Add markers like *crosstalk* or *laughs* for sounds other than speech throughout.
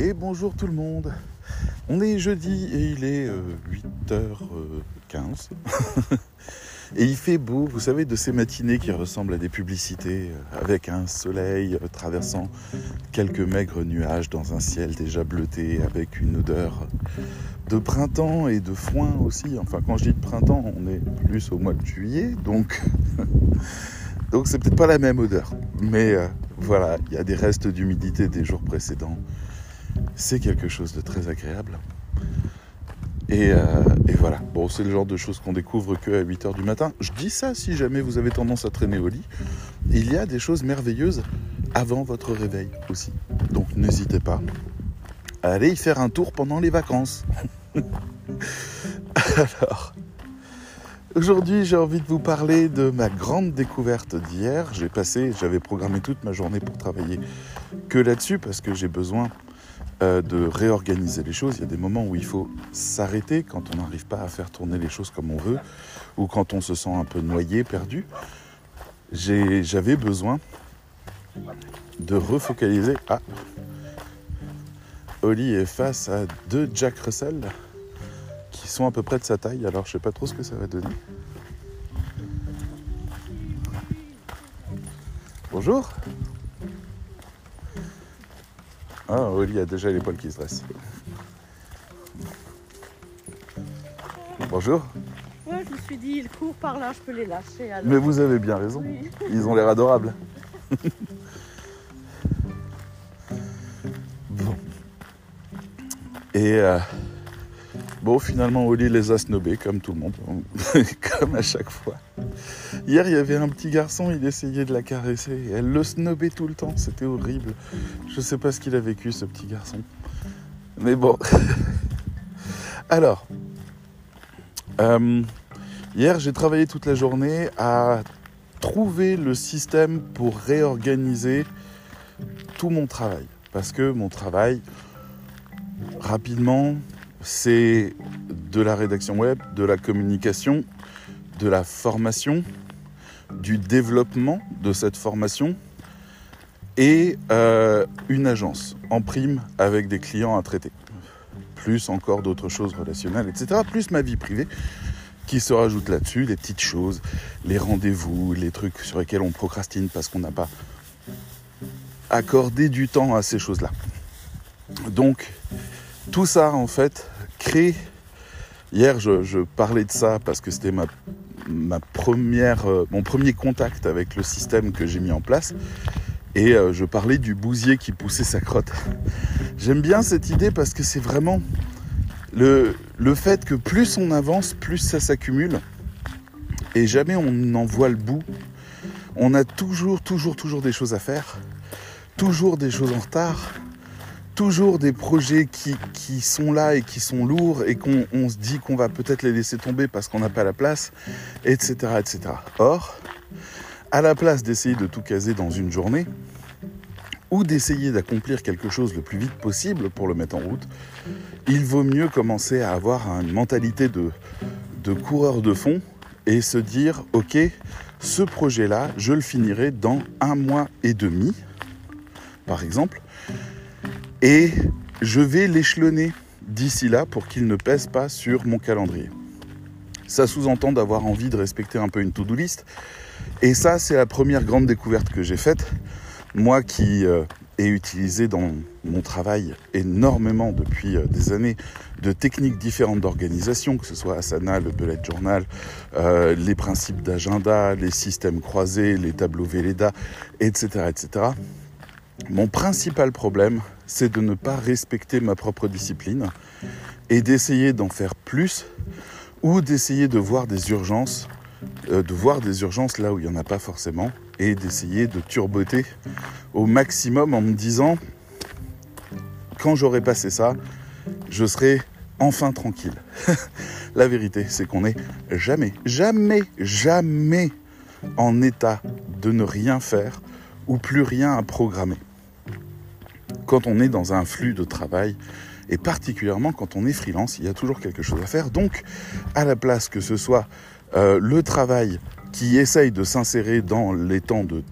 Et bonjour tout le monde. On est jeudi et il est 8h15. *laughs* et il fait beau, vous savez, de ces matinées qui ressemblent à des publicités, euh, avec un soleil euh, traversant quelques maigres nuages dans un ciel déjà bleuté, avec une odeur de printemps et de foin aussi. Enfin, quand je dis de printemps, on est plus au mois de juillet, donc *laughs* donc c'est peut-être pas la même odeur. Mais euh, voilà, il y a des restes d'humidité des jours précédents c'est quelque chose de très agréable. Euh, et, voilà, bon, c'est le genre de choses qu'on découvre que à 8h du matin. Je dis ça si jamais vous avez tendance à traîner au lit. Il y a des choses merveilleuses avant votre réveil aussi. Donc n'hésitez pas à aller y faire un tour pendant les vacances. *laughs* Alors, aujourd'hui j'ai envie de vous parler de ma grande découverte d'hier. J'ai passé, j'avais programmé toute ma journée pour travailler que là-dessus parce que j'ai besoin euh, de réorganiser les choses. Il y a des moments où il faut s'arrêter quand on n'arrive pas à faire tourner les choses comme on veut ou quand on se sent un peu noyé, perdu. J'avais besoin de refocaliser. Ah Oli est face à deux Jack Russell qui sont à peu près de sa taille, alors je sais pas trop ce que ça va donner. Bonjour ah, Oli a déjà les poils qui se dressent. Bonjour. Ouais, je me suis dit, il court par là, je peux les lâcher. Mais vous avez bien raison. Ils ont l'air adorables. *laughs* bon. Et euh, bon, finalement, Oli les a snobés, comme tout le monde, *laughs* comme à chaque fois. Hier, il y avait un petit garçon, il essayait de la caresser. Elle le snobait tout le temps, c'était horrible. Je sais pas ce qu'il a vécu, ce petit garçon. Mais bon. *laughs* Alors, euh, hier, j'ai travaillé toute la journée à trouver le système pour réorganiser tout mon travail. Parce que mon travail, rapidement, c'est de la rédaction web, de la communication, de la formation, du développement de cette formation et euh, une agence en prime avec des clients à traiter. Plus encore d'autres choses relationnelles, etc. Plus ma vie privée qui se rajoute là-dessus, les petites choses, les rendez-vous, les trucs sur lesquels on procrastine parce qu'on n'a pas accordé du temps à ces choses-là. Donc, tout ça, en fait, crée... Hier, je, je parlais de ça parce que c'était ma euh, mon premier contact avec le système que j'ai mis en place. Et euh, je parlais du bousier qui poussait sa crotte. *laughs* J'aime bien cette idée parce que c'est vraiment le fait que plus on avance, plus ça s'accumule. Et jamais on n'en voit le bout. On a toujours, toujours, toujours des choses à faire. Toujours des choses en retard toujours des projets qui, qui, sont là et qui sont lourds et qu'on se dit qu'on va peut-être les laisser tomber parce qu'on n'a pas la place, etc., etc. Or, à la place d'essayer de tout caser dans une journée, ou d'essayer d'accomplir quelque chose le plus vite possible pour le mettre en route, il vaut mieux commencer à avoir une mentalité de, de coureur de fond et se dire, ok, ce projet-là, je le finirai dans un mois et demi, par exemple, et je vais l'échelonner d'ici là pour qu'il ne pèse pas sur mon calendrier. Ça sous-entend d'avoir envie de respecter un peu une to-do list. Et ça, c'est la première grande découverte que j'ai faite. Moi qui euh, ai utilisé dans mon travail énormément depuis euh, des années de techniques différentes d'organisation, que ce soit Asana, le bullet journal, euh, les principes d'agenda, les systèmes croisés, les tableaux Velleda, etc., etc. Mon principal problème, c'est de ne pas respecter ma propre discipline et d'essayer d'en faire plus ou d'essayer de voir des urgences, euh, de voir des urgences là où il n'y en a pas forcément et d'essayer de turboter au maximum en me disant quand j'aurai passé ça, je serai enfin tranquille. *laughs* La vérité, c'est qu'on n'est jamais, jamais, jamais en état de ne rien faire ou plus rien à programmer quand on est dans un flux de travail, et particulièrement quand on est freelance, il y a toujours quelque chose à faire. Donc, à la place que ce soit euh, le travail qui essaye de s'insérer dans les temps de,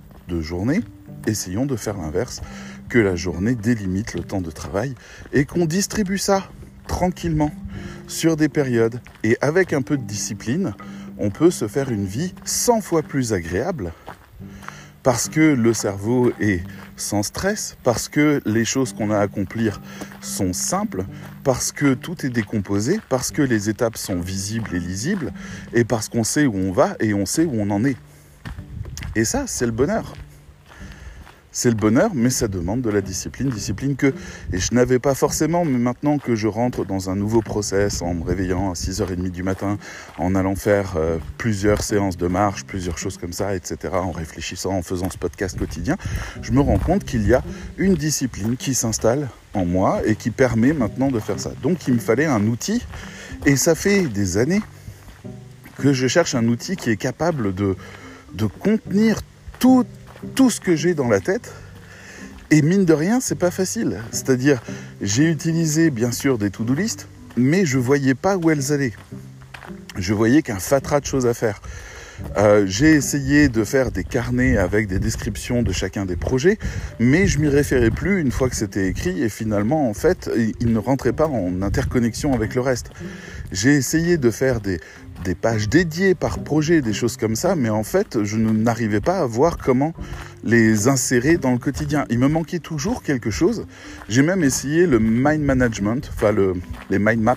journée, essayons de faire l'inverse. que la journée délimite le temps de travail et qu'on distribue ça tranquillement sur des périodes. Et avec un peu de discipline, on peut se faire une vie 100 fois plus agréable parce que le cerveau est sans stress, parce que les choses qu'on a à accomplir sont simples, parce que tout est décomposé, parce que les étapes sont visibles et lisibles, et parce qu'on sait où on va et on sait où on en est. Et ça, c'est le bonheur c'est le bonheur, mais ça demande de la discipline, discipline que et je n'avais pas forcément, mais maintenant que je rentre dans un nouveau process en me réveillant à 6h30 du matin, en allant faire euh, plusieurs séances de marche, plusieurs choses comme ça, etc., en réfléchissant, en faisant ce podcast quotidien, je me rends compte qu'il y a une discipline qui s'installe en moi et qui permet maintenant de faire ça. Donc il me fallait un outil, et ça fait des années que je cherche un outil qui est capable de, de contenir tout tout ce que j'ai dans la tête. Et mine de rien, c'est pas facile. C'est-à-dire, j'ai utilisé bien sûr des to-do list, mais je voyais pas où elles allaient. Je voyais qu'un fatras de choses à faire. Euh, j'ai essayé de faire des carnets avec des descriptions de chacun des projets, mais je m'y référais plus une fois que c'était écrit et finalement, en fait, il ne rentrait pas en interconnexion avec le reste. J'ai essayé de faire des, des pages dédiées par projet, des choses comme ça, mais en fait, je n'arrivais pas à voir comment les insérer dans le quotidien. Il me manquait toujours quelque chose. J'ai même essayé le mind management, enfin le, les mind maps.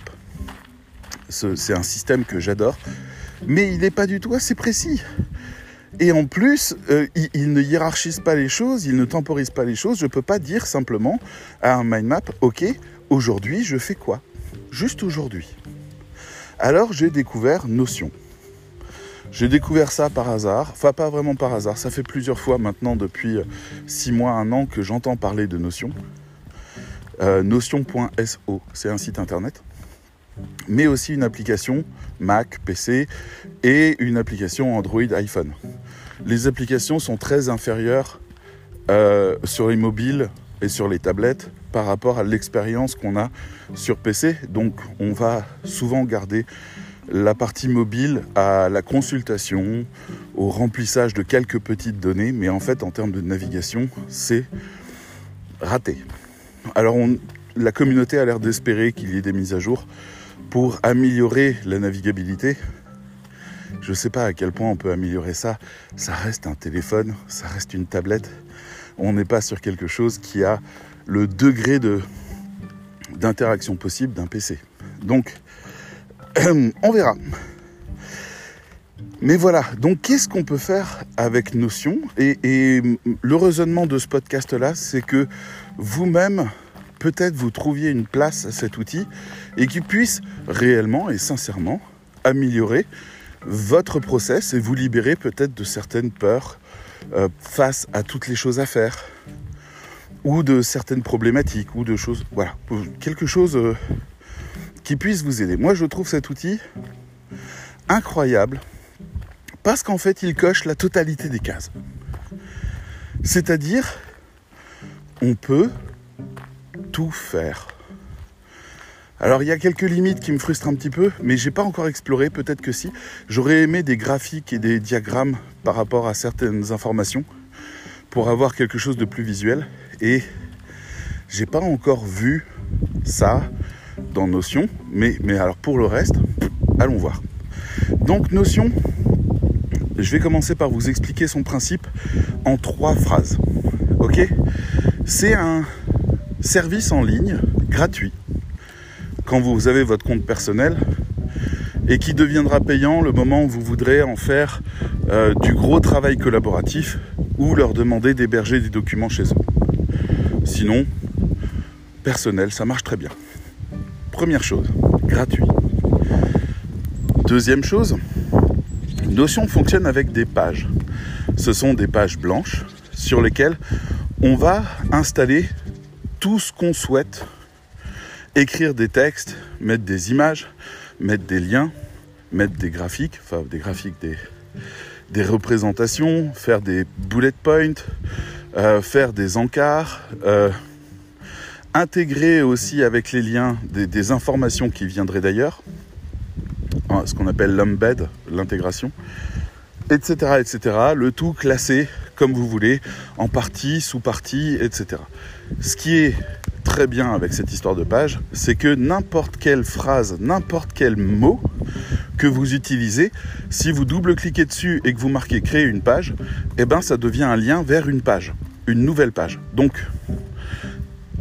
C'est un système que j'adore, mais il n'est pas du tout assez précis. Et en plus, euh, il, il, ne hiérarchise pas les choses, il ne temporise pas les choses. Je ne peux pas dire simplement à un mind map, ok, aujourd'hui je fais quoi? Juste aujourd'hui. Alors j'ai découvert Notion. J'ai découvert ça par hasard, enfin pas vraiment par hasard, ça fait plusieurs fois maintenant depuis 6 mois, un an que j'entends parler de Notion. Euh, Notion.so, c'est un site internet, mais aussi une application Mac, PC et une application Android iPhone. Les applications sont très inférieures euh, sur les mobiles et sur les tablettes par rapport à l'expérience qu'on a sur PC. Donc on va souvent garder la partie mobile à la consultation, au remplissage de quelques petites données, mais en fait en termes de navigation, c'est raté. Alors la communauté a l'air d'espérer qu'il y ait des mises à jour pour améliorer la navigabilité. Je ne sais pas à quel point on peut améliorer ça. Ça reste un téléphone, ça reste une tablette. On n'est pas sur quelque chose qui a le degré de, d'interaction possible d'un PC. Donc, *clears throat* on verra. Mais voilà, donc qu'est-ce qu'on peut faire avec Notion? Et, le raisonnement de ce podcast-là, c'est que vous-même, peut-être vous trouviez une place à cet outil et qui puisse réellement et sincèrement améliorer votre process et vous libérer peut-être de certaines peurs euh, face à toutes les choses à faire ou de certaines problématiques ou de choses, voilà, quelque chose euh, qui puisse vous aider. Moi, je trouve cet outil incroyable parce qu'en fait, il coche la totalité des cases. C'est-à-dire, on peut tout faire. Alors il y a quelques limites qui me frustrent un petit peu, mais j'ai pas encore exploré, peut-être que si. J'aurais aimé des graphiques et des diagrammes par rapport à certaines informations pour avoir quelque chose de plus visuel. Et j'ai pas encore vu ça dans Notion, mais, mais alors pour le reste, allons voir. Donc Notion, je vais commencer par vous expliquer son principe en trois phrases. Ok? C'est un service en ligne gratuit quand vous avez votre compte personnel et qui deviendra payant le moment où vous voudrez en faire euh, du gros travail collaboratif ou leur demander d'héberger des documents chez eux. Sinon, personnel, ça marche très bien. Première chose, gratuit. Deuxième chose, Notion fonctionne avec des pages. Ce sont des pages blanches sur lesquelles on va installer tout ce qu'on souhaite écrire des textes, mettre des images, mettre des liens, mettre des graphiques, enfin des graphiques, des, des représentations, faire des bullet points, euh, faire des encarts, euh, intégrer aussi avec les liens des, des informations qui viendraient d'ailleurs, ce qu'on appelle l'embed, l'intégration, etc., etc. Le tout classé comme vous voulez, en partie, sous-partie, etc. Ce qui est très bien avec cette histoire de page, c'est que n'importe quelle phrase, n'importe quel mot que vous utilisez, si vous double-cliquez dessus et que vous marquez créer une page, eh ben ça devient un lien vers une page, une nouvelle page. Donc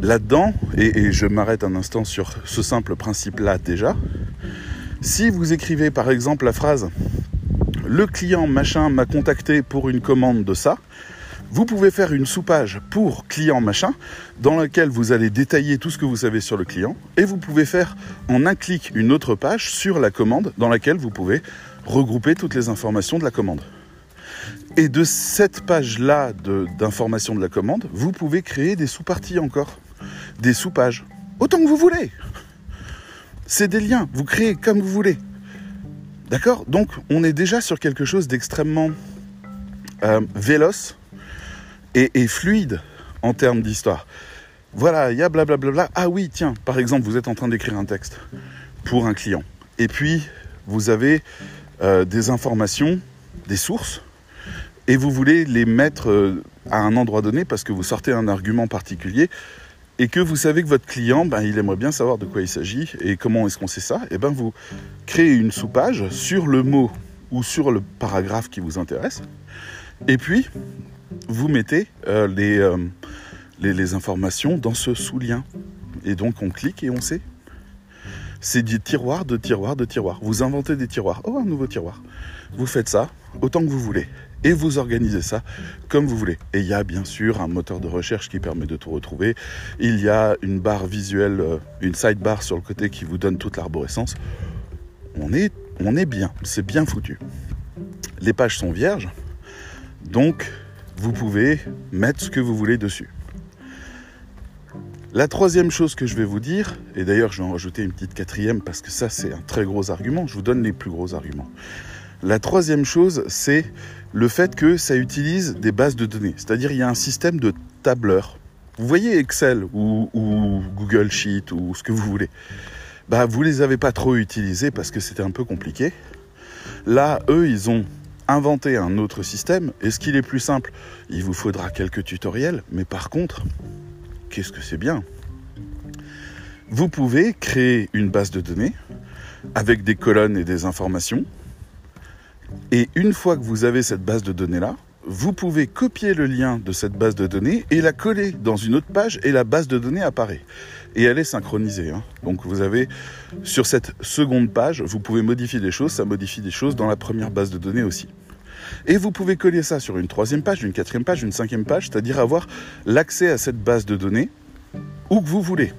là-dedans, et, et je m'arrête un instant sur ce simple principe-là déjà, si vous écrivez par exemple la phrase le client machin m'a contacté pour une commande de ça, vous pouvez faire une sous-page pour client machin dans laquelle vous allez détailler tout ce que vous savez sur le client et vous pouvez faire en un clic une autre page sur la commande dans laquelle vous pouvez regrouper toutes les informations de la commande. Et de cette page-là d'informations de, de la commande, vous pouvez créer des sous-parties encore, des sous-pages, autant que vous voulez. C'est des liens, vous créez comme vous voulez. D'accord? Donc on est déjà sur quelque chose d'extrêmement euh, véloce et, fluide en termes d'histoire. Voilà, il y a blablabla. Ah oui, tiens, par exemple, vous êtes en train d'écrire un texte pour un client. Et puis, vous avez euh, des informations, des sources, et vous voulez les mettre euh, à un endroit donné parce que vous sortez un argument particulier et que vous savez que votre client, ben, il aimerait bien savoir de quoi il s'agit et comment est-ce qu'on sait ça, et ben vous créez une sous-page sur le mot ou sur le paragraphe qui vous intéresse, et puis vous mettez euh, les, euh, les, informations dans ce sous-lien. Et donc on clique et on sait. C'est des tiroirs, de tiroirs, de tiroirs. Vous inventez des tiroirs. Oh, un nouveau tiroir. Vous faites ça autant que vous voulez et vous organisez ça comme vous voulez. Et il y a bien sûr un moteur de recherche qui permet de tout retrouver. Il y a une barre visuelle, euh, une sidebar sur le côté qui vous donne toute l'arborescence. On est, on est bien, c'est bien foutu. Les pages sont vierges, donc vous pouvez mettre ce que vous voulez dessus. La troisième chose que je vais vous dire, et d'ailleurs je vais en rajouter une petite quatrième parce que ça c'est un très gros argument, je vous donne les plus gros arguments. La troisième chose, c'est le fait que ça utilise des bases de données. C'est-à-dire il y a un système de tableurs. Vous voyez Excel ou, ou Google Sheet ou ce que vous voulez. Bah, vous les avez pas trop utilisés parce que c'était un peu compliqué. Là, eux, ils ont inventé un autre système. Et ce qu'il est plus simple, il vous faudra quelques tutoriels. Mais par contre, qu'est-ce que c'est bien? Vous pouvez créer une base de données avec des colonnes et des informations et une fois que vous avez cette base de données-là, vous pouvez copier le lien de cette base de données et la coller dans une autre page et la base de données apparaît. Et elle est synchronisée. Hein. Donc vous avez sur cette seconde page, vous pouvez modifier des choses, ça modifie des choses dans la première base de données aussi. Et vous pouvez coller ça sur une troisième page, une quatrième page, une cinquième page, c'est-à-dire avoir l'accès à cette base de données où que vous voulez.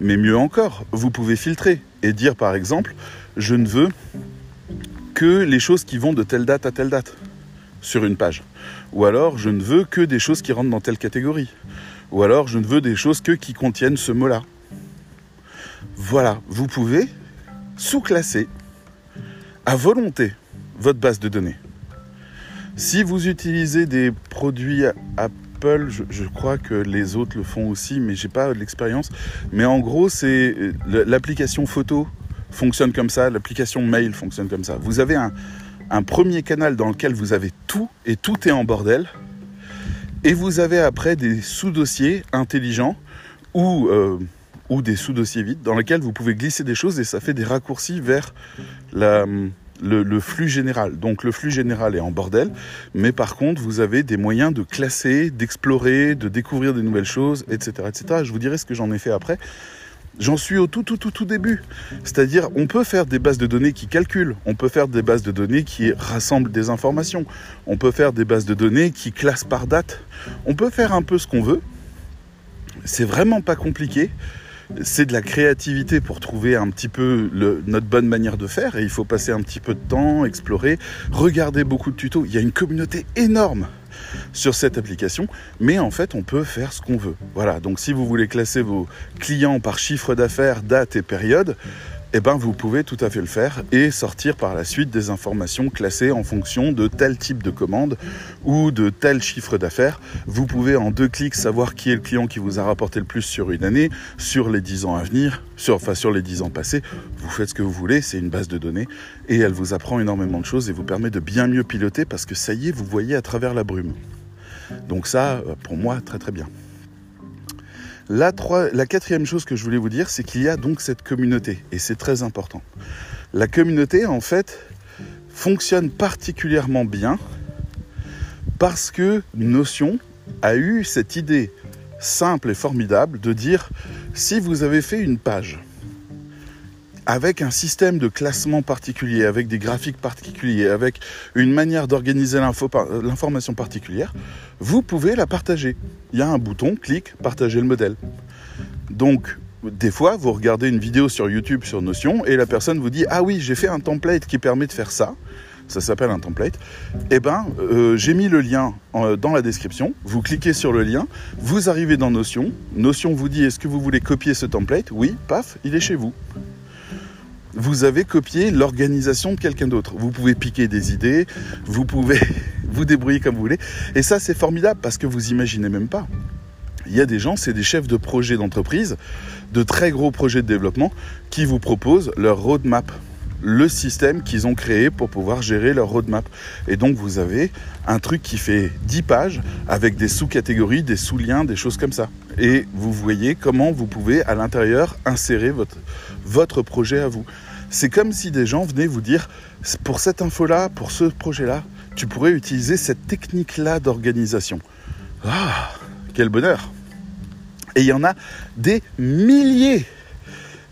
Mais mieux encore, vous pouvez filtrer et dire par exemple, je ne veux que les choses qui vont de telle date à telle date sur une page. Ou alors, je ne veux que des choses qui rentrent dans telle catégorie. Ou alors, je ne veux des choses que qui contiennent ce mot-là. Voilà, vous pouvez sous-classer à volonté votre base de données. Si vous utilisez des produits Apple, je, crois que les autres le font aussi, mais j'ai pas l'expérience. Mais en gros, c'est l'application photo fonctionne comme ça, l'application mail fonctionne comme ça. Vous avez un, premier canal dans lequel vous avez tout et tout est en bordel. Et vous avez après des sous-dossiers intelligents ou, euh, ou des sous-dossiers vides dans lesquels vous pouvez glisser des choses et ça fait des raccourcis vers le, le, flux général. Donc le flux général est en bordel, mais par contre vous avez des moyens de classer, d'explorer, de découvrir des nouvelles choses, etc., etc. Je vous dirai ce que j'en ai fait après. J'en suis au tout, tout, tout, tout début. C'est-à-dire, on peut faire des bases de données qui calculent, on peut faire des bases de données qui rassemblent des informations, on peut faire des bases de données qui classent par date, on peut faire un peu ce qu'on veut. C'est vraiment pas compliqué. C'est de la créativité pour trouver un petit peu notre bonne manière de faire et il faut passer un petit peu de temps, explorer, regarder beaucoup de tutos. Il y a une communauté énorme sur cette application, mais en fait on peut faire ce qu'on veut. Voilà, donc si vous voulez classer vos clients par chiffre d'affaires, date et période, eh ben vous pouvez tout à fait le faire et sortir par la suite des informations classées en fonction de tel type de commande ou de tel chiffre d'affaires. Vous pouvez en deux clics savoir qui est le client qui vous a rapporté le plus sur une année, sur les 10 ans à venir, sur, enfin sur les 10 ans passés. Vous faites ce que vous voulez, c'est une base de données et elle vous apprend énormément de choses et vous permet de bien mieux piloter parce que ça y est, vous voyez à travers la brume. Donc ça, euh, pour moi, très très bien. La, la quatrième chose que je voulais vous dire, c'est qu'il y a donc cette communauté, et c'est très important. La communauté, en fait, fonctionne particulièrement bien parce que Notion a eu cette idée simple et formidable de dire si vous avez fait une page avec un système de classement particulier, avec des graphiques particuliers, avec une manière d'organiser l'information particulière, vous pouvez la partager. Il y a un bouton, clic, partager le modèle. Donc, des fois, vous regardez une vidéo sur YouTube sur Notion et la personne vous dit Ah oui, j'ai fait un template qui permet de faire ça. Ça s'appelle un template. Eh ben, euh, j'ai mis le lien dans la description. Vous cliquez sur le lien, vous arrivez dans Notion. Notion vous dit Est-ce que vous voulez copier ce template? Oui, paf, il est chez vous vous avez copié l'organisation de quelqu'un d'autre. Vous pouvez piquer des idées, vous pouvez *laughs* vous débrouiller comme vous voulez. Et ça, c'est formidable parce que vous imaginez même pas. Il y a des gens, c'est des chefs de projet d'entreprise, de très gros projets de développement, qui vous proposent leur roadmap, le système qu'ils ont créé pour pouvoir gérer leur roadmap. Et donc vous avez un truc qui fait 10 pages avec des sous-catégories, des sous-liens, des choses comme ça. Et vous voyez comment vous pouvez à l'intérieur insérer votre, votre projet à vous. C'est comme si des gens venaient vous dire, pour cette info-là, pour ce projet-là, tu pourrais utiliser cette technique-là d'organisation. Ah, quel bonheur. Et il y en a des milliers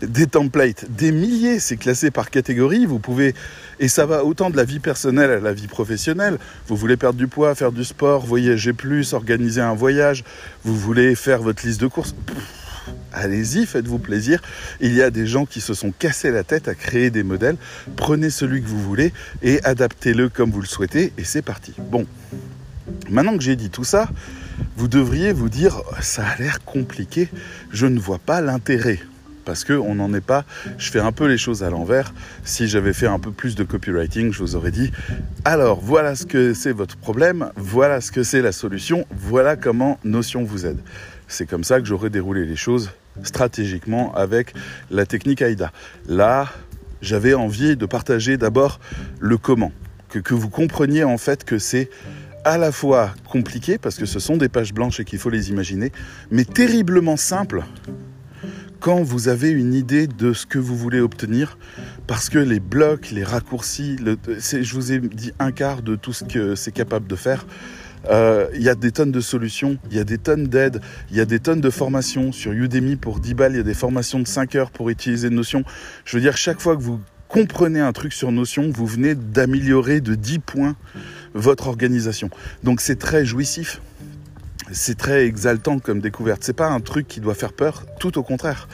des templates, des milliers, c'est classé par catégorie, vous pouvez, et ça va autant de la vie personnelle à la vie professionnelle, vous voulez perdre du poids, faire du sport, voyager plus, organiser un voyage, vous voulez faire votre liste de courses, allez-y, faites-vous plaisir. Il y a des gens qui se sont cassés la tête à créer des modèles. Prenez celui que vous voulez et adaptez-le comme vous le souhaitez et c'est parti. Bon, maintenant que j'ai dit tout ça, vous devriez vous dire, ça a l'air compliqué, je ne vois pas l'intérêt. Parce qu'on n'en est pas, je fais un peu les choses à l'envers. Si j'avais fait un peu plus de copywriting, je vous aurais dit, alors voilà ce que c'est votre problème, voilà ce que c'est la solution, voilà comment Notion vous aide. C'est comme ça que j'aurais déroulé les choses stratégiquement avec la technique AIDA. Là, j'avais envie de partager d'abord le comment, que, que vous compreniez en fait que c'est à la fois compliqué parce que ce sont des pages blanches et qu'il faut les imaginer, mais terriblement simple quand vous avez une idée de ce que vous voulez obtenir, parce que les blocs, les raccourcis, je vous ai dit un quart de tout ce que c'est capable de faire. Euh, il y a des tonnes de solutions, il y a des tonnes d'aides, il y a des tonnes de formations. Sur Udemy, pour 10 balles, il y a des formations de 5 heures pour utiliser Notion. Je veux dire, chaque fois que vous comprenez un truc sur Notion, vous venez d'améliorer de 10 points votre organisation. Donc c'est très jouissif. C'est très exaltant comme découverte. C'est pas un truc qui doit faire peur, tout au contraire.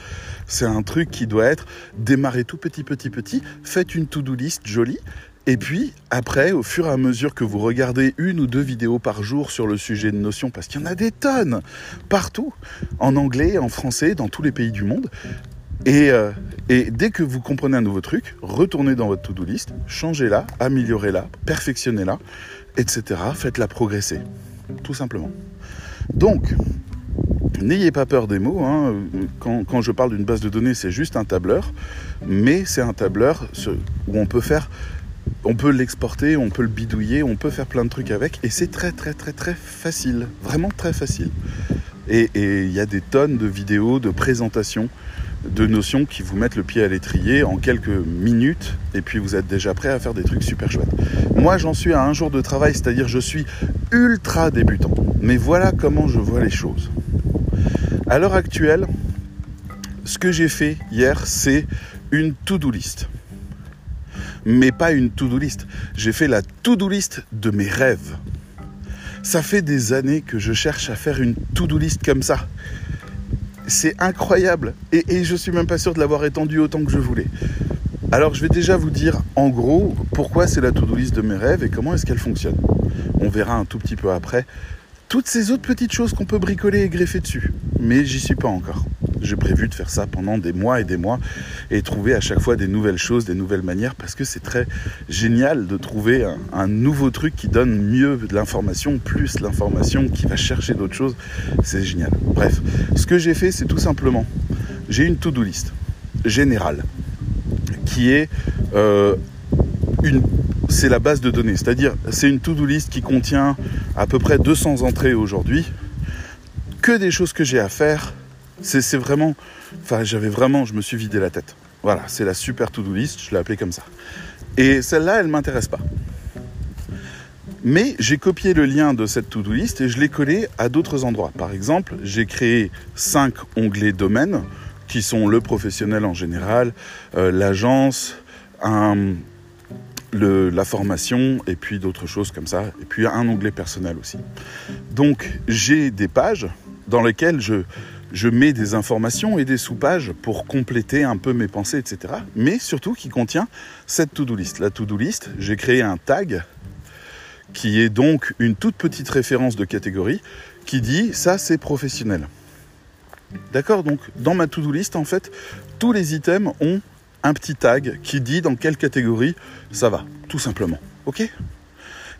C'est un truc qui doit être démarrer tout petit, petit, petit. Faites une to-do list jolie et puis, après, au fur et à mesure que vous regardez une ou deux vidéos par jour sur le sujet de Notion, parce qu'il y en a des tonnes partout, en anglais, en français, dans tous les pays du monde, et, euh, dès que vous comprenez un nouveau truc, retournez dans votre to-do list, changez-la, améliorez-la, perfectionnez-la, etc. Faites-la progresser, tout simplement. Donc, N'ayez pas peur des mots. Hein. Quand, je parle d'une base de données, c'est juste un tableur, mais c'est un tableur où on peut faire on peut l'exporter, on peut le bidouiller, on peut faire plein de trucs avec, et c'est très très très très facile, vraiment très facile. Et il y a des tonnes de vidéos, de présentations, de notions qui vous mettent le pied à l'étrier en quelques minutes, et puis vous êtes déjà prêt à faire des trucs super chouettes. Moi j'en suis à un jour de travail, c'est-à-dire je suis ultra débutant. Mais voilà comment je vois les choses. À l'heure actuelle, ce que j'ai fait hier, c'est une to-do list mais pas une to-do list. J'ai fait la to-do list de mes rêves. Ça fait des années que je cherche à faire une to-do list comme ça. C'est incroyable. Et, je suis même pas sûr de l'avoir étendue autant que je voulais. Alors je vais déjà vous dire en gros pourquoi c'est la to-do list de mes rêves et comment est-ce qu'elle fonctionne. On verra un tout petit peu après toutes ces autres petites choses qu'on peut bricoler et greffer dessus. Mais j'y suis pas encore. J'ai prévu de faire ça pendant des mois et des mois et trouver à chaque fois des nouvelles choses, des nouvelles manières parce que c'est très génial de trouver un, nouveau truc qui donne mieux de l'information, plus l'information qui va chercher d'autres choses. C'est génial. Bref, ce que j'ai fait, c'est tout simplement, j'ai une to-do list générale qui est euh, une c'est la base de données. C'est-à-dire, c'est une to-do list qui contient à peu près 200 entrées aujourd'hui. Que des choses que j'ai à faire. C'est vraiment. Enfin, j'avais vraiment. Je me suis vidé la tête. Voilà, c'est la super to-do list. Je l'ai appelée comme ça. Et celle-là, elle ne m'intéresse pas. Mais j'ai copié le lien de cette to-do list et je l'ai collé à d'autres endroits. Par exemple, j'ai créé 5 onglets domaines qui sont le professionnel en général, euh, l'agence, la formation et puis d'autres choses comme ça, et puis un onglet personnel aussi. Donc j'ai des pages dans lesquelles je, je mets des informations et des sous-pages pour compléter un peu mes pensées, etc. Mais surtout qui contient cette to-do list. La to-do list, j'ai créé un tag qui est donc une toute petite référence de catégorie qui dit ça c'est professionnel. D'accord Donc dans ma to-do list, en fait, tous les items ont un petit tag qui dit dans quelle catégorie ça va, tout simplement. Ok?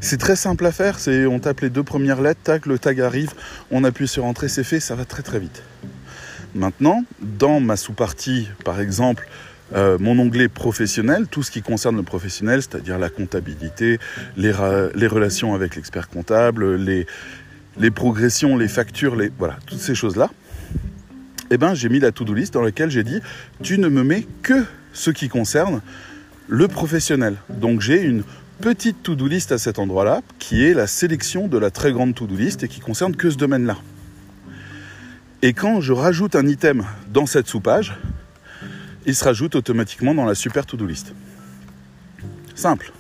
C'est très simple à faire, c'est on tape les deux premières lettres, tac, le tag arrive, on appuie sur entrée, c'est fait, ça va très très vite. Maintenant, dans ma sous-partie, par exemple, euh, mon onglet professionnel, tout ce qui concerne le professionnel, c'est-à-dire la comptabilité, les, relations avec l'expert comptable, les, progressions, les factures, voilà, toutes ces choses-là, eh ben, j'ai mis la to-do list dans laquelle j'ai dit tu ne me mets que ce qui concerne le professionnel. Donc j'ai une petite to-do list à cet endroit-là qui est la sélection de la très grande to-do list et qui concerne que ce domaine-là. Et quand je rajoute un item dans cette sous-page, il se rajoute automatiquement dans la super to-do list. Simple.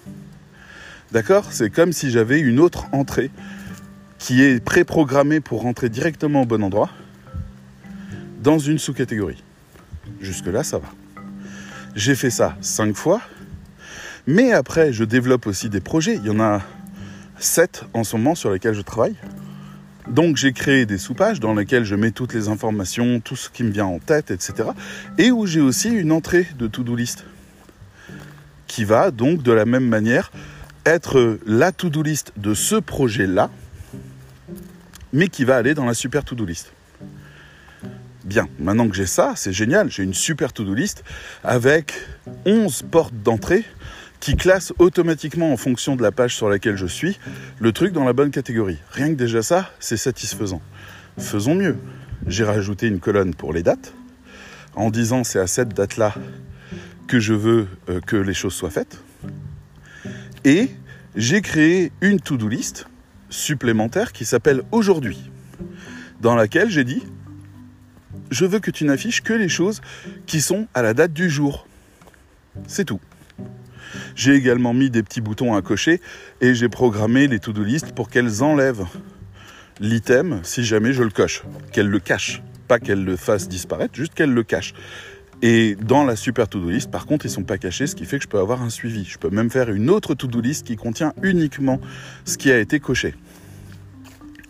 D'accord? C'est comme si j'avais une autre entrée qui est préprogrammée pour rentrer directement au bon endroit dans une sous-catégorie. Jusque-là, ça va. J'ai fait ça cinq fois, mais après, je développe aussi des projets. Il y en a sept en ce moment sur lesquels je travaille. Donc j'ai créé des sous-pages dans lesquelles je mets toutes les informations, tout ce qui me vient en tête, etc. Et où j'ai aussi une entrée de to-do list qui va donc de la même manière être la to-do list de ce projet-là, mais qui va aller dans la super to-do list. Bien, maintenant que j'ai ça, c'est génial, j'ai une super to-do list avec 11 portes d'entrée qui classent automatiquement en fonction de la page sur laquelle je suis le truc dans la bonne catégorie. Rien que déjà ça, c'est satisfaisant. Faisons mieux. J'ai rajouté une colonne pour les dates en disant c'est à cette date-là que je veux euh, que les choses soient faites. Et j'ai créé une to-do list supplémentaire qui s'appelle aujourd'hui, dans laquelle j'ai dit je veux que tu n'affiches que les choses qui sont à la date du jour. C'est tout. J'ai également mis des petits boutons à cocher et j'ai programmé les to-do list pour qu'elles enlèvent l'item si jamais je le coche, qu'elles le cachent, pas qu'elles le fassent disparaître, juste qu'elles le cachent. Et dans la super to-do list, par contre, ils sont pas cachés, ce qui fait que je peux avoir un suivi. Je peux même faire une autre to-do list qui contient uniquement ce qui a été coché.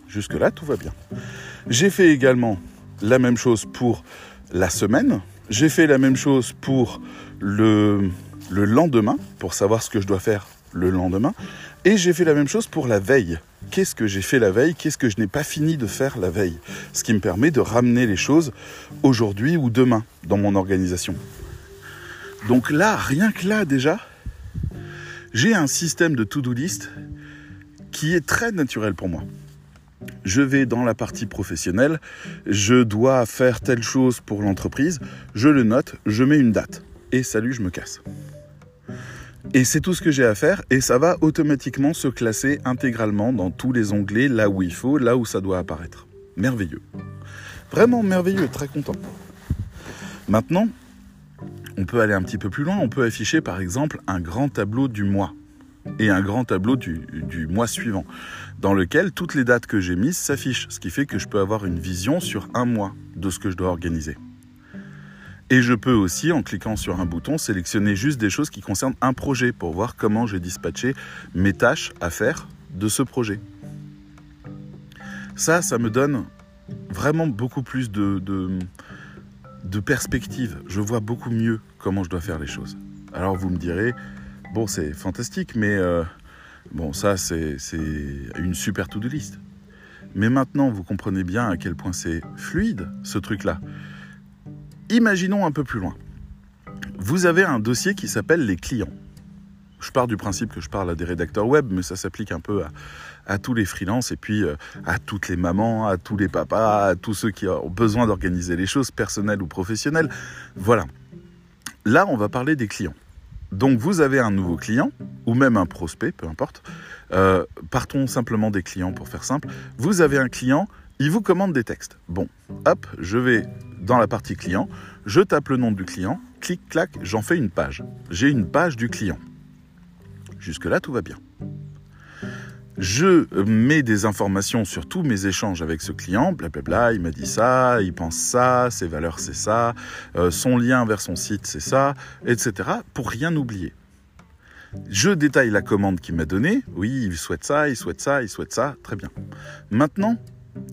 Jusque-là, tout va bien. J'ai fait également la même chose pour la semaine. J'ai fait la même chose pour le, le lendemain, pour savoir ce que je dois faire le lendemain. Et j'ai fait la même chose pour la veille. Qu'est-ce que j'ai fait la veille? Qu'est-ce que je n'ai pas fini de faire la veille? Ce qui me permet de ramener les choses aujourd'hui ou demain dans mon organisation. Donc là, rien que là déjà, j'ai un système de to-do list qui est très naturel pour moi je vais dans la partie professionnelle, je dois faire telle chose pour l'entreprise, je le note, je mets une date. Et salut, je me casse. Et c'est tout ce que j'ai à faire et ça va automatiquement se classer intégralement dans tous les onglets là où il faut, là où ça doit apparaître. Merveilleux. Vraiment merveilleux, très content. Maintenant, on peut aller un petit peu plus loin, on peut afficher par exemple un grand tableau du mois et un grand tableau du, mois suivant, dans lequel toutes les dates que j'ai mises s'affichent, ce qui fait que je peux avoir une vision sur un mois de ce que je dois organiser. Et je peux aussi, en cliquant sur un bouton, sélectionner juste des choses qui concernent un projet pour voir comment j'ai dispatché mes tâches à faire de ce projet. Ça, ça me donne vraiment beaucoup plus de, de, perspective. Je vois beaucoup mieux comment je dois faire les choses. Alors vous me direz, Bon, c'est fantastique, mais euh, bon, ça, c'est une super to-do list. Mais maintenant, vous comprenez bien à quel point c'est fluide, ce truc-là. Imaginons un peu plus loin. Vous avez un dossier qui s'appelle les clients. je pars du principe que je parle à des rédacteurs web, mais ça s'applique un peu à, tous les freelances et puis euh, à toutes les mamans, à tous les papas, à tous ceux qui ont besoin d'organiser les choses personnelles ou professionnelles. Voilà. Là, on va parler des clients. Donc vous avez un nouveau client, ou même un prospect, peu importe. Euh, partons simplement des clients pour faire simple. Vous avez un client, il vous commande des textes. Bon, hop, je vais dans la partie client, je tape le nom du client, clic, clac, j'en fais une page. J'ai une page du client. Jusque-là, tout va bien. Je mets des informations sur tous mes échanges avec ce client, blablabla, il m'a dit ça, il pense ça, ses valeurs c'est ça, euh, son lien vers son site c'est ça, etc. pour rien oublier. Je détaille la commande qu'il m'a donnée, oui, il souhaite ça, il souhaite ça, il souhaite ça, très bien. Maintenant,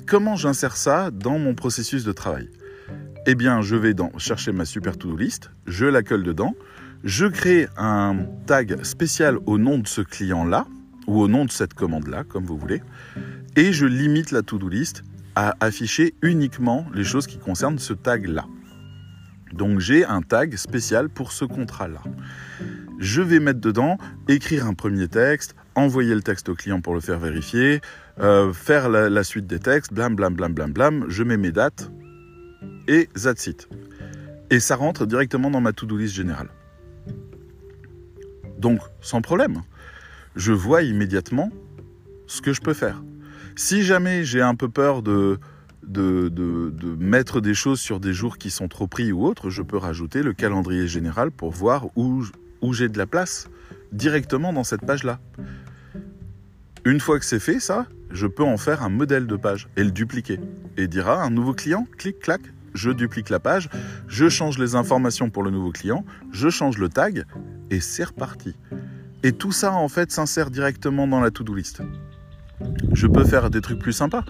comment j'insère ça dans mon processus de travail? Eh bien, je vais chercher ma super to-do list, je la colle dedans, je crée un tag spécial au nom de ce client-là, ou au nom de cette commande-là, comme vous voulez, et je limite la to-do list à afficher uniquement les choses qui concernent ce tag-là. Donc j'ai un tag spécial pour ce contrat-là. Je vais mettre dedans, écrire un premier texte, envoyer le texte au client pour le faire vérifier, euh, faire la, suite des textes, blam blam blam blam blam, je mets mes dates et that's it. Et ça rentre directement dans ma to-do list générale. Donc, sans problème, je vois immédiatement ce que je peux faire. Si jamais j'ai un peu peur de, de, de, mettre des choses sur des jours qui sont trop pris ou autres, je peux rajouter le calendrier général pour voir où, où j'ai de la place directement dans cette page-là. Une fois que c'est fait, ça, je peux en faire un modèle de page et le dupliquer. Et dira un nouveau client, clic, clac, je duplique la page, je change les informations pour le nouveau client, je change le tag et c'est reparti. Et tout ça en fait s'insère directement dans la to-do list. Je peux faire des trucs plus sympas.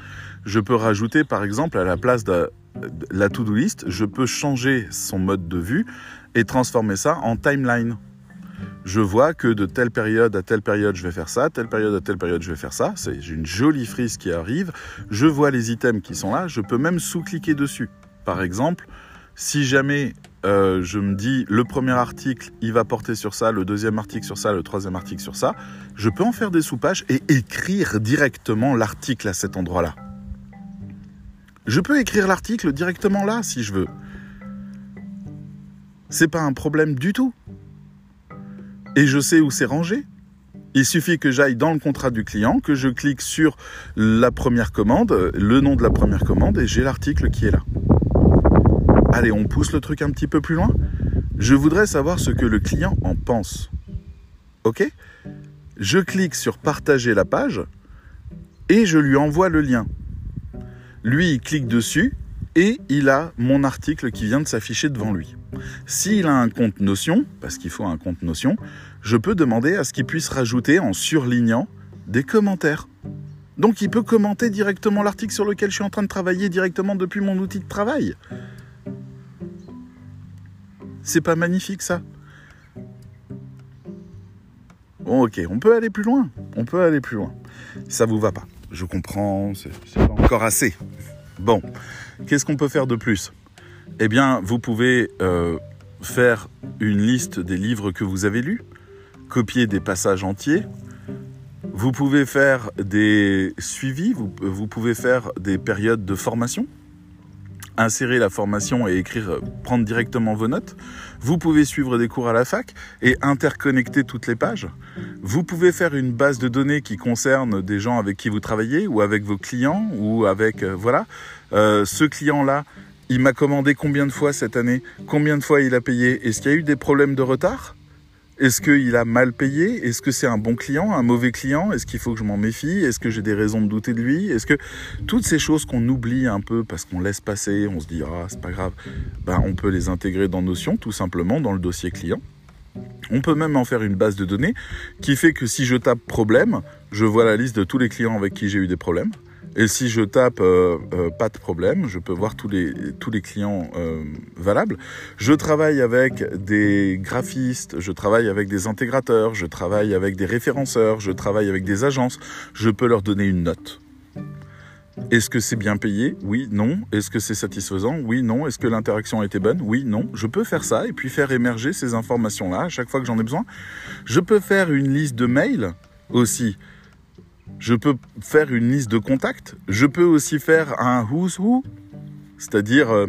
Je peux rajouter par exemple à la place de la to-do list, je peux changer son mode de vue et transformer ça en timeline. Je vois que de telle période à telle période je vais faire ça, telle période à telle période je vais faire ça. J'ai une jolie frise qui arrive. Je vois les items qui sont là. Je peux même sous-cliquer dessus. Par exemple, si jamais euh, je me dis le premier article, il va porter sur ça, le deuxième article sur ça, le troisième article sur ça, je peux en faire des sous-pages et écrire directement l'article à cet endroit-là. Je peux écrire l'article directement là si je veux. C'est pas un problème du tout. Et je sais où c'est rangé. Il suffit que j'aille dans le contrat du client, que je clique sur la première commande, le nom de la première commande, et j'ai l'article qui est là. Allez, on pousse le truc un petit peu plus loin. Je voudrais savoir ce que le client en pense. Ok? Je clique sur partager la page et je lui envoie le lien. Lui, il clique dessus et il a mon article qui vient de s'afficher devant lui. S'il a un compte Notion, parce qu'il faut un compte Notion, je peux demander à ce qu'il puisse rajouter en surlignant des commentaires. Donc il peut commenter directement l'article sur lequel je suis en train de travailler directement depuis mon outil de travail. C'est pas magnifique ça Bon ok, on peut aller plus loin. On peut aller plus loin. Ça vous va pas. Je comprends, c'est pas encore assez. Bon, qu'est-ce qu'on peut faire de plus? Eh bien, vous pouvez euh, faire une liste des livres que vous avez lus, copier des passages entiers. Vous pouvez faire des suivis, vous pouvez faire des périodes de formation insérer la formation et écrire, euh, prendre directement vos notes. Vous pouvez suivre des cours à la fac et interconnecter toutes les pages. Vous pouvez faire une base de données qui concerne des gens avec qui vous travaillez ou avec vos clients ou avec euh, voilà. Euh, ce client-là, il m'a commandé combien de fois cette année? Combien de fois il a payé? Est-ce qu'il y a eu des problèmes de retard? Est-ce qu'il a mal payé? Est-ce que c'est un bon client, un mauvais client? Est-ce qu'il faut que je m'en méfie? Est-ce que j'ai des raisons de douter de lui? Est-ce que toutes ces choses qu'on oublie un peu parce qu'on laisse passer, on se dit ah c'est pas grave, ben, on peut les intégrer dans Notion tout simplement dans le dossier client. On peut même en faire une base de données qui fait que si je tape problème, je vois la liste de tous les clients avec qui j'ai eu des problèmes. Et si je tape euh, euh, pas de problème, je peux voir tous les, tous les clients euh, valables. Je travaille avec des graphistes, je travaille avec des intégrateurs, je travaille avec des référenceurs, je travaille avec des agences. Je peux leur donner une note. Est-ce que c'est bien payé? Oui, non. Est-ce que c'est satisfaisant? Oui, non. Est-ce que l'interaction a été bonne? Oui, non. Je peux faire ça et puis faire émerger ces informations-là à chaque fois que j'en ai besoin. Je peux faire une liste de mails aussi. Je peux faire une liste de contacts. Je peux aussi faire un who's who, c'est-à-dire euh,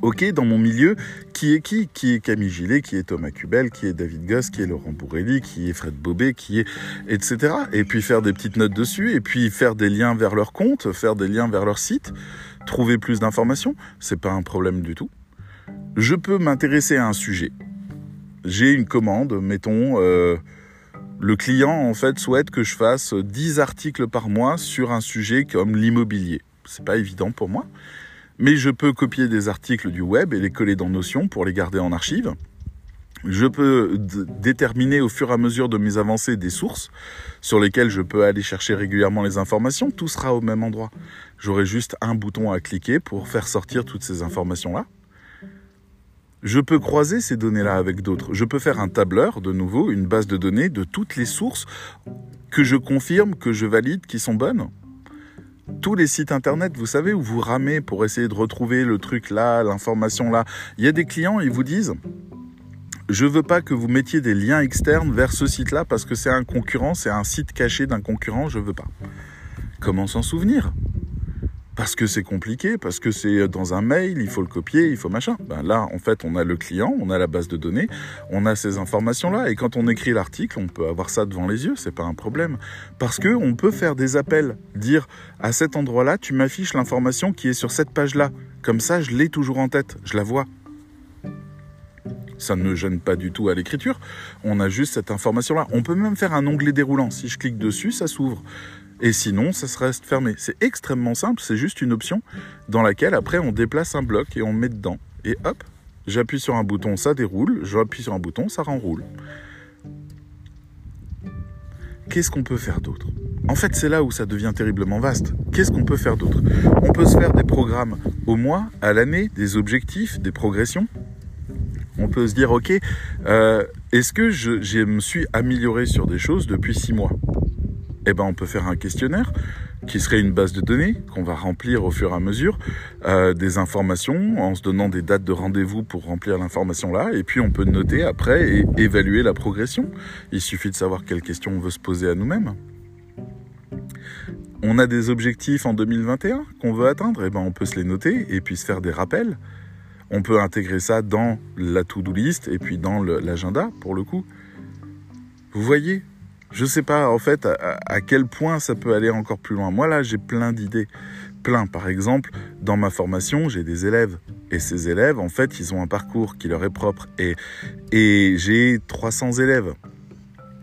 ok, dans mon milieu, qui est qui? Qui est Camille Gillet Qui est Thomas Cubel Qui est David Goss Qui est Laurent Bourrelli Qui est Fred Bobet Qui est... etc. Et puis faire des petites notes dessus, et puis faire des liens vers leur compte, faire des liens vers leur site, trouver plus d'informations, c'est pas un problème du tout. Je peux m'intéresser à un sujet. J'ai une commande, mettons... Euh, le client, en fait, souhaite que je fasse 10 articles par mois sur un sujet comme l'immobilier. C'est pas évident pour moi. Mais je peux copier des articles du web et les coller dans Notion pour les garder en archive. Je peux déterminer au fur et à mesure de mes avancées des sources sur lesquelles je peux aller chercher régulièrement les informations. Tout sera au même endroit. J'aurai juste un bouton à cliquer pour faire sortir toutes ces informations-là. Je peux croiser ces données-là avec d'autres. Je peux faire un tableur, de nouveau, une base de données de toutes les sources que je confirme, que je valide, qui sont bonnes tous les sites internet, vous savez, où vous ramez pour essayer de retrouver le truc là, l'information là. Il y a des clients, ils vous disent je veux pas que vous mettiez des liens externes vers ce site-là parce que c'est un concurrent, c'est un site caché d'un concurrent, je veux pas. Comment s'en souvenir? Parce que c'est compliqué, parce que c'est dans un mail, il faut le copier, il faut machin. Ben là, en fait, on a le client, on a la base de données, on a ces informations-là, et quand on écrit l'article, on peut avoir ça devant les yeux, c'est pas un problème. Parce que on peut faire des appels, dire à cet endroit-là, tu m'affiches l'information qui est sur cette page-là. Comme ça, je l'ai toujours en tête, je la vois. Ça ne gêne pas du tout à l'écriture. On a juste cette information-là. On peut même faire un onglet déroulant. Si je clique dessus, ça s'ouvre. Et sinon, ça se reste fermé. C'est extrêmement simple, c'est juste une option dans laquelle après on déplace un bloc et on met dedans. Et hop, j'appuie sur un bouton, ça déroule, j'appuie sur un bouton, ça renroule. Qu'est-ce qu'on peut faire d'autre? En fait, c'est là où ça devient terriblement vaste. Qu'est-ce qu'on peut faire d'autre? On peut se faire des programmes au mois, à l'année, des objectifs, des progressions. On peut se dire, ok, euh, est-ce que je, je me suis amélioré sur des choses depuis six mois? Eh ben, on peut faire un questionnaire qui serait une base de données qu'on va remplir au fur et à mesure, euh, des informations en se donnant des dates de rendez-vous pour remplir l'information là, et puis on peut noter après et évaluer la progression. Il suffit de savoir quelles questions on veut se poser à nous-mêmes. On a des objectifs en 2021 qu'on veut atteindre, eh ben on peut se les noter et puis se faire des rappels. On peut intégrer ça dans la to-do list et puis dans l'agenda pour le coup. Vous voyez, je sais pas en fait à, quel point ça peut aller encore plus loin. Moi là, j'ai plein d'idées. Plein. Par exemple, dans ma formation, j'ai des élèves. Et ces élèves, en fait, ils ont un parcours qui leur est propre. Et, et j'ai 300 élèves.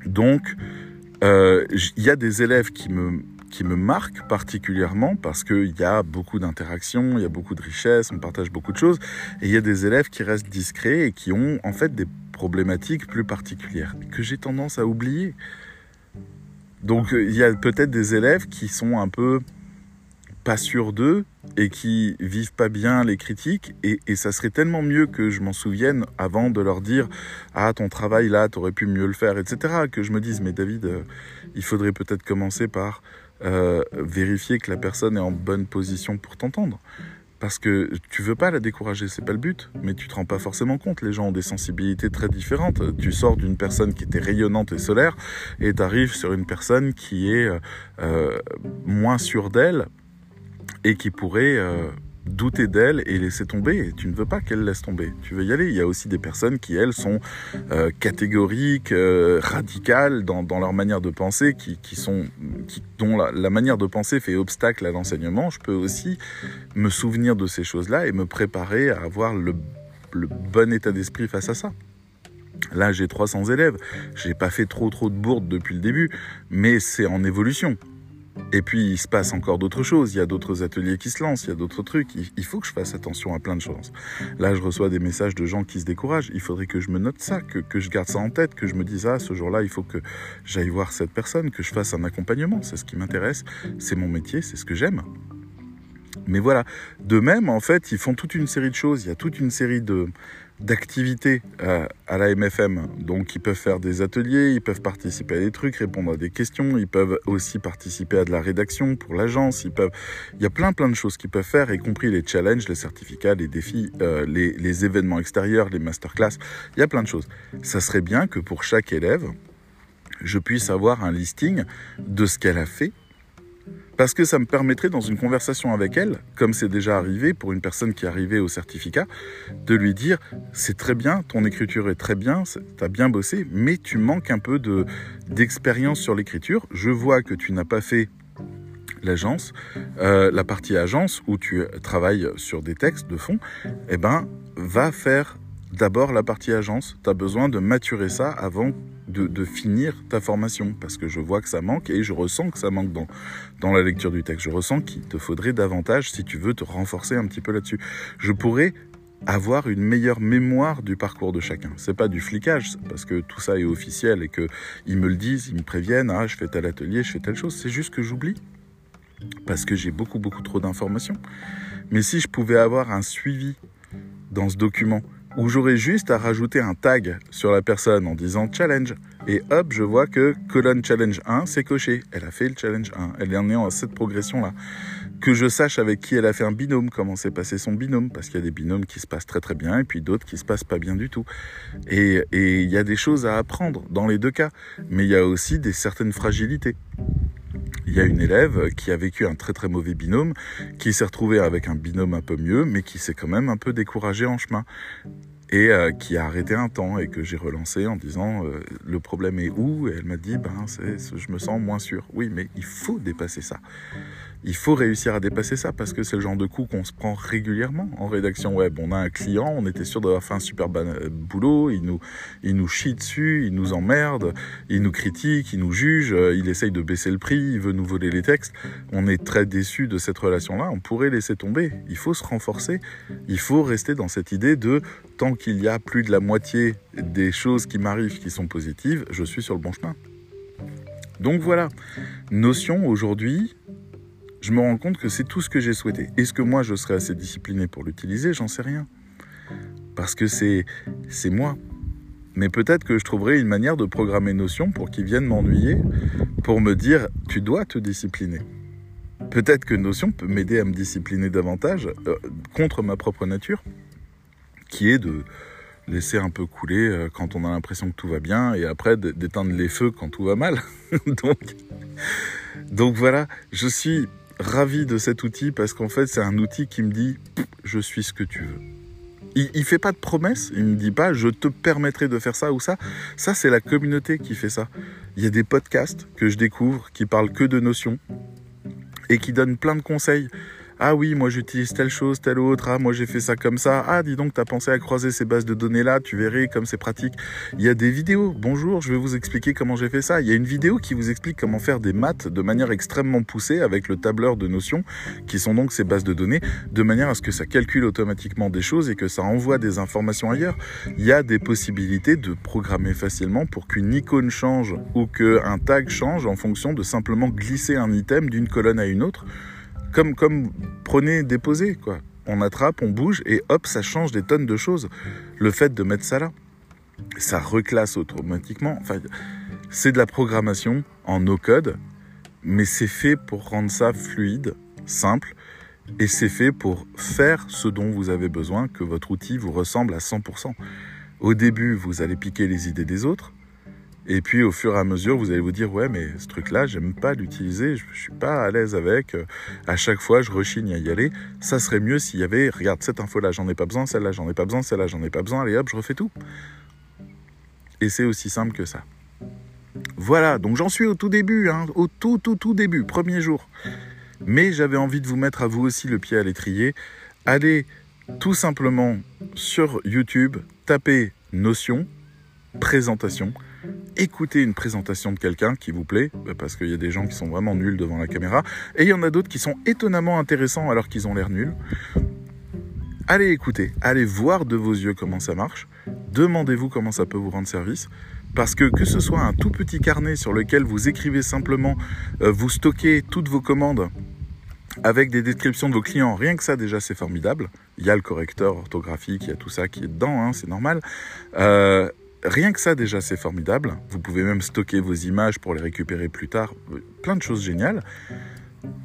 Donc, euh, il y a des élèves qui me, qui me marquent particulièrement parce qu'il y a beaucoup d'interactions, il y a beaucoup de richesses, on partage beaucoup de choses. Et il y a des élèves qui restent discrets et qui ont en fait des problématiques plus particulières que j'ai tendance à oublier. Donc euh, il y a peut-être des élèves qui sont un peu pas sûrs d'eux et qui vivent pas bien les critiques. Et, ça serait tellement mieux que je m'en souvienne avant de leur dire ah ton travail là t'aurais pu mieux le faire etc que je me dise mais David euh, il faudrait peut-être commencer par euh, vérifier que la personne est en bonne position pour t'entendre parce que tu veux pas la décourager, c'est pas le but, mais tu te rends pas forcément compte. Les gens ont des sensibilités très différentes. Tu sors d'une personne qui était rayonnante et solaire et tu arrives sur une personne qui est euh, moins sûre d'elle et qui pourrait euh, douter d'elle et laisser tomber. tu ne veux pas qu'elle laisse tomber. Tu veux y aller. Il y a aussi des personnes qui, elles, sont euh, catégoriques, euh, radicales dans, leur manière de penser, qui, qui sont, qui, dont la, manière de penser fait obstacle à l'enseignement. Je peux aussi me souvenir de ces choses-là et me préparer à avoir le, le bon état d'esprit face à ça. Là, j'ai 300 élèves. J'ai pas fait trop trop de bourdes depuis le début, mais c'est en évolution. Et puis, il se passe encore d'autres choses. Il y a d'autres ateliers qui se lancent, il y a d'autres trucs. Il faut que je fasse attention à plein de choses. Là, je reçois des messages de gens qui se découragent. Il faudrait que je me note ça, que, je garde ça en tête, que je me dise, ah, ce jour-là, il faut que j'aille voir cette personne, que je fasse un accompagnement. C'est ce qui m'intéresse. C'est mon métier, c'est ce que j'aime. Mais voilà. De même, en fait, ils font toute une série de choses. Il y a toute une série de, d'activités euh, à la MFM. Donc ils peuvent faire des ateliers, ils peuvent participer à des trucs, répondre à des questions, ils peuvent aussi participer à de la rédaction pour l'agence, ils peuvent... Il y a plein plein de choses qu'ils peuvent faire, y compris les challenges, les certificats, les défis, euh, les, les événements extérieurs, les masterclass, il y a plein de choses. Ça serait bien que pour chaque élève, je puisse avoir un listing de ce qu'elle a fait parce que ça me permettrait dans une conversation avec elle, comme c'est déjà arrivé pour une personne qui arrivée au certificat, de lui dire c'est très bien, ton écriture est très bien, t'as bien bossé, mais tu manques un peu de d'expérience sur l'écriture. Je vois que tu n'as pas fait l'agence, euh, la partie agence où tu travailles sur des textes de fond, eh ben va faire d'abord la partie agence. Tu as besoin de maturer ça avant de, finir ta formation parce que je vois que ça manque et je ressens que ça manque dans, dans la lecture du texte. Je ressens qu'il te faudrait davantage si tu veux te renforcer un petit peu là-dessus. Je pourrais avoir une meilleure mémoire du parcours de chacun. C'est pas du flicage parce que tout ça est officiel et que ils me le disent, ils me préviennent, ah je fais tel atelier, je fais telle chose. C'est juste que j'oublie parce que j'ai beaucoup beaucoup trop d'informations. Mais si je pouvais avoir un suivi dans ce document où j'aurais juste à rajouter un tag sur la personne en disant challenge. Et hop, je vois que colonne challenge 1, c'est coché. Elle a fait le challenge 1. Elle en est en cette progression-là. Que je sache avec qui elle a fait un binôme, comment s'est passé son binôme, parce qu'il y a des binômes qui se passent très très bien et puis d'autres qui se passent pas bien du tout. Et il y a des choses à apprendre dans les deux cas. Mais il y a aussi des certaines fragilités. Il y a une élève qui a vécu un très très mauvais binôme, qui s'est retrouvée avec un binôme un peu mieux, mais qui s'est quand même un peu découragé en chemin. Et euh, qui a arrêté un temps et que j'ai relancé en disant euh, le problème est où? Et elle m'a dit ben je me sens moins sûr. Oui, mais il faut dépasser ça il faut réussir à dépasser ça parce que c'est le genre de coup qu'on se prend régulièrement en rédaction web. On a un client, on était sûr d'avoir fait un super boulot, il nous, il nous chie dessus, il nous emmerde, il nous critique, il nous juge, euh, il essaye de baisser le prix, il veut nous voler les textes. On est très déçu de cette relation-là. On pourrait laisser tomber. Il faut se renforcer. Il faut rester dans cette idée de tant qu'il y a plus de la moitié des choses qui m'arrivent qui sont positives, je suis sur le bon chemin. Donc voilà, notion aujourd'hui, je me rends compte que c'est tout ce que j'ai souhaité. Est-ce que moi je serais assez discipliné pour l'utiliser? J'en sais rien. Parce que c'est moi. Mais peut-être que je trouverai une manière de programmer Notion pour qu'ils viennent m'ennuyer, pour me dire tu dois te discipliner. Peut-être que Notion peut m'aider à me discipliner davantage euh, contre ma propre nature, qui est de laisser un peu couler euh, quand on a l'impression que tout va bien et après d'éteindre les feux quand tout va mal. *laughs* donc, donc voilà, je suis ravi de cet outil parce qu'en fait, c'est un outil qui me dit je suis ce que tu veux. Il, il fait pas de promesses, il me dit pas je te permettrai de faire ça ou ça. Ça, c'est la communauté qui fait ça. Il y a des podcasts que je découvre qui parlent que de notions et qui donnent plein de conseils. Ah oui, moi j'utilise telle chose, telle autre. Ah, moi j'ai fait ça comme ça. Ah, dis donc, t'as pensé à croiser ces bases de données là. Tu verrais comme c'est pratique. Il y a des vidéos. Bonjour, je vais vous expliquer comment j'ai fait ça. Il y a une vidéo qui vous explique comment faire des maths de manière extrêmement poussée avec le tableur de notions qui sont donc ces bases de données de manière à ce que ça calcule automatiquement des choses et que ça envoie des informations ailleurs. Il y a des possibilités de programmer facilement pour qu'une icône change ou qu'un tag change en fonction de simplement glisser un item d'une colonne à une autre comme, comme prenez, déposez, quoi. On attrape, on bouge et hop, ça change des tonnes de choses. Le fait de mettre ça là, ça reclasse automatiquement. Enfin, c'est de la programmation en no code, mais c'est fait pour rendre ça fluide, simple, et c'est fait pour faire ce dont vous avez besoin, que votre outil vous ressemble à 100%. Au début, vous allez piquer les idées des autres, et puis au fur et à mesure, vous allez vous dire ouais, mais ce truc-là, j'aime pas l'utiliser, je, suis pas à l'aise avec. Euh, à chaque fois, je rechigne à y aller. Ça serait mieux s'il y avait, regarde cette info-là, j'en ai pas besoin, celle-là, j'en ai pas besoin, celle-là, j'en ai pas besoin. Allez hop, je refais tout. Et c'est aussi simple que ça. Voilà, donc j'en suis au tout début, hein, au tout tout tout début, premier jour. Mais j'avais envie de vous mettre à vous aussi le pied à l'étrier. Allez tout simplement sur YouTube, tapez Notion, présentation écouter une présentation de quelqu'un qui vous plaît, bah, parce qu'il y a des gens qui sont vraiment nuls devant la caméra, et il y en a d'autres qui sont étonnamment intéressants alors qu'ils ont l'air nuls. Allez écouter, allez voir de vos yeux comment ça marche, demandez-vous comment ça peut vous rendre service, parce que que ce soit un tout petit carnet sur lequel vous écrivez simplement, euh, vous stockez toutes vos commandes, avec des descriptions de vos clients. Rien que ça, déjà, c'est formidable. Il y a le correcteur orthographique, il y a tout ça qui est dedans, hein, c'est normal. Euh, rien que ça, déjà, c'est formidable. Vous pouvez même stocker vos images pour les récupérer plus tard. Plein de choses géniales.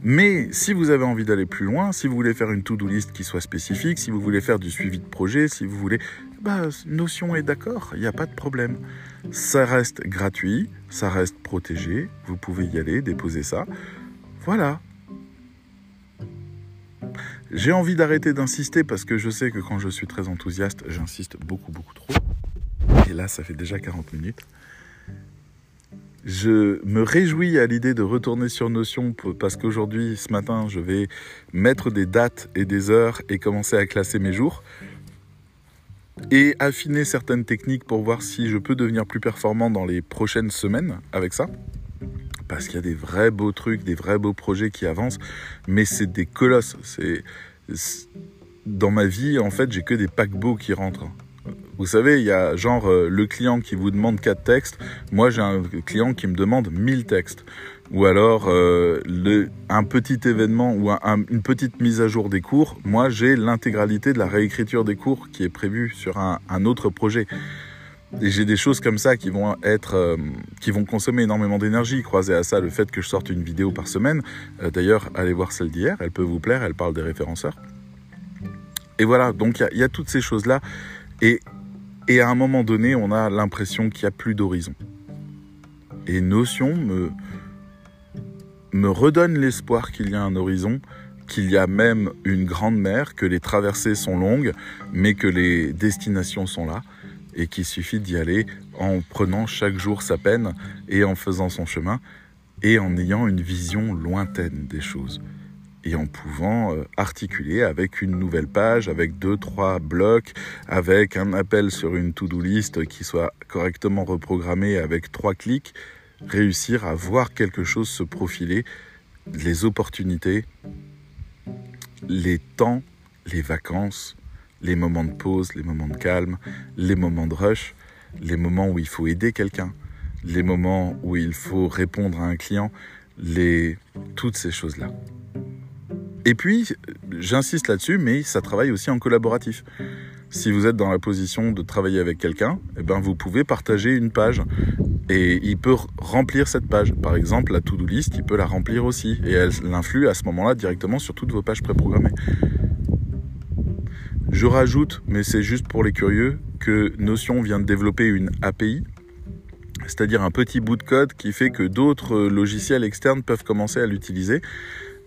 Mais si vous avez envie d'aller plus loin, si vous voulez faire une to-do list qui soit spécifique, si vous voulez faire du suivi de projet, si vous voulez... Bah, Notion est d'accord, il n'y a pas de problème. Ça reste gratuit, ça reste protégé, vous pouvez y aller, déposer ça. Voilà, j'ai envie d'arrêter d'insister parce que je sais que quand je suis très enthousiaste, j'insiste beaucoup, beaucoup trop. Et là, ça fait déjà 40 minutes. Je me réjouis à l'idée de retourner sur Notion parce qu'aujourd'hui, ce matin, je vais mettre des dates et des heures et commencer à classer mes jours et affiner certaines techniques pour voir si je peux devenir plus performant dans les prochaines semaines avec ça parce qu'il y a des vrais beaux trucs, des vrais beaux projets qui avancent, mais c'est des colosses. C'est dans ma vie, en fait, j'ai que des paquebots qui rentrent. Vous savez, il y a genre euh, le client qui vous demande quatre textes, moi j'ai un client qui me demande 1000 textes. Ou alors euh, un petit événement ou une petite mise à jour des cours, moi j'ai l'intégralité de la réécriture des cours qui est prévue sur un, autre projet. Et j'ai des choses comme ça qui vont être, euh, qui vont consommer énormément d'énergie. Croisez à ça le fait que je sorte une vidéo par semaine. D'ailleurs, allez voir celle d'hier, elle peut vous plaire, elle parle des référenceurs. Et voilà, donc il y, a toutes ces choses-là. Et, à un moment donné, on a l'impression qu'il n'y a plus d'horizon. Et Notion me, me redonne l'espoir qu'il y a un horizon, qu'il y a même une grande mer, que les traversées sont longues, mais que les destinations sont là et qu'il suffit d'y aller en prenant chaque jour sa peine et en faisant son chemin et en ayant une vision lointaine des choses et en pouvant euh, articuler avec une nouvelle page, avec deux, trois blocs, avec un appel sur une to-do list qui soit correctement reprogrammé avec trois clics, réussir à voir quelque chose se profiler, les opportunités, les temps, les vacances, les moments de pause, les moments de calme, les moments de rush, les moments où il faut aider quelqu'un, les moments où il faut répondre à un client, les... toutes ces choses-là. Et puis, j'insiste là-dessus, mais ça travaille aussi en collaboratif. Si vous êtes dans la position de travailler avec quelqu'un, eh ben vous pouvez partager une page et il peut remplir cette page. Par exemple, la to-do list, il peut la remplir aussi et elle influe à ce moment-là directement sur toutes vos pages préprogrammées. Je rajoute, mais c'est juste pour les curieux, que Notion vient de développer une API, c'est-à-dire un petit bout de code qui fait que d'autres logiciels externes peuvent commencer à l'utiliser.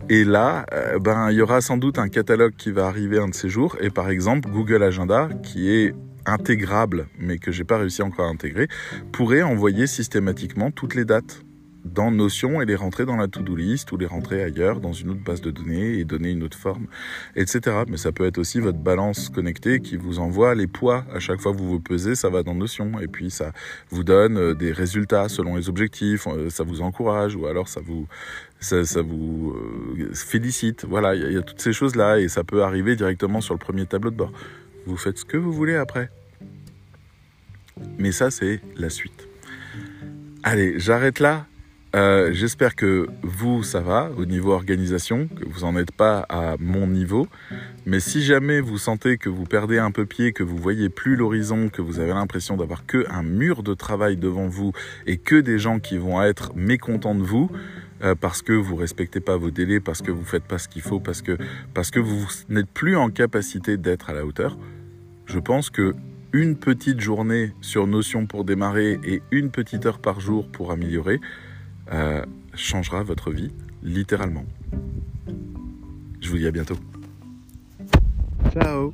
Et là, euh, ben, il y aura sans doute un catalogue qui va arriver un de ces jours. Et par exemple, Google Agenda, qui est intégrable, mais que j'ai pas réussi encore à intégrer, pourrait envoyer systématiquement toutes les dates dans Notion et les rentrer dans la to-do list ou les rentrer ailleurs dans une autre base de données et donner une autre forme, etc. Mais ça peut être aussi votre balance connectée qui vous envoie les poids à chaque fois que vous vous pesez, ça va dans Notion et puis ça vous donne euh, des résultats selon les objectifs, euh, ça vous encourage ou alors ça vous ça, vous euh, félicite. Voilà, il y, a toutes ces choses là et ça peut arriver directement sur le premier tableau de bord. Vous faites ce que vous voulez après. Mais ça c'est la suite. Allez, j'arrête là. Euh, J'espère que vous, ça va au niveau organisation, que vous n'en êtes pas à mon niveau. Mais si jamais vous sentez que vous perdez un peu pied, que vous voyez plus l'horizon, que vous avez l'impression d'avoir que un mur de travail devant vous et que des gens qui vont être mécontents de vous, euh, parce que vous respectez pas vos délais, parce que vous faites pas ce qu'il faut, parce que, parce que vous n'êtes plus en capacité d'être à la hauteur, je pense que une petite journée sur Notion pour démarrer et une petite heure par jour pour améliorer, euh, changera votre vie littéralement. Je vous dis à bientôt. Ciao